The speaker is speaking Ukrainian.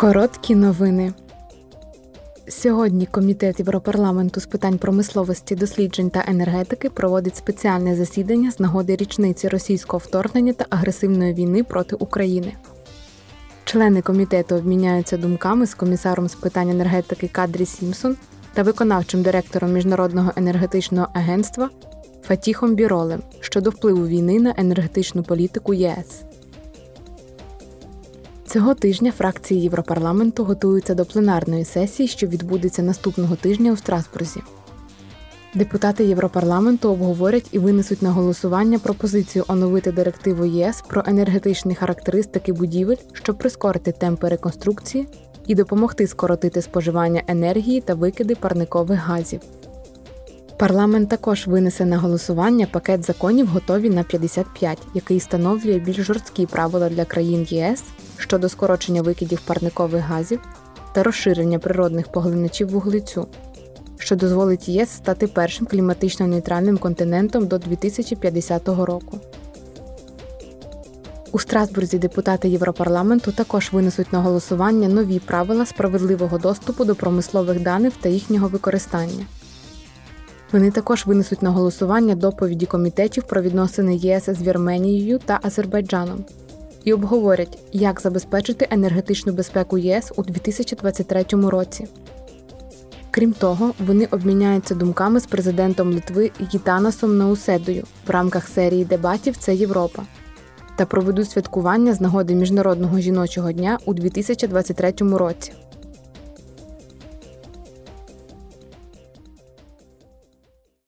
Короткі новини. Сьогодні Комітет Європарламенту з питань промисловості, досліджень та енергетики проводить спеціальне засідання з нагоди річниці російського вторгнення та агресивної війни проти України. Члени комітету обміняються думками з комісаром з питань енергетики Кадрі Сімсон та виконавчим директором Міжнародного енергетичного агентства Фатіхом Біролем щодо впливу війни на енергетичну політику ЄС. Цього тижня фракції Європарламенту готуються до пленарної сесії, що відбудеться наступного тижня у Страсбурзі. Депутати Європарламенту обговорять і винесуть на голосування пропозицію оновити директиву ЄС про енергетичні характеристики будівель, щоб прискорити темпи реконструкції і допомогти скоротити споживання енергії та викиди парникових газів. Парламент також винесе на голосування пакет законів готові на 55, який встановлює більш жорсткі правила для країн ЄС щодо скорочення викидів парникових газів та розширення природних поглиначів вуглецю, що дозволить ЄС стати першим кліматично нейтральним континентом до 2050 року. У Страсбурзі депутати Європарламенту також винесуть на голосування нові правила справедливого доступу до промислових даних та їхнього використання. Вони також винесуть на голосування доповіді комітетів про відносини ЄС з Вірменією та Азербайджаном і обговорять, як забезпечити енергетичну безпеку ЄС у 2023 році. Крім того, вони обміняються думками з президентом Литви Гітанасом Науседою в рамках серії дебатів Це Європа та проведуть святкування з нагоди Міжнародного жіночого дня у 2023 році.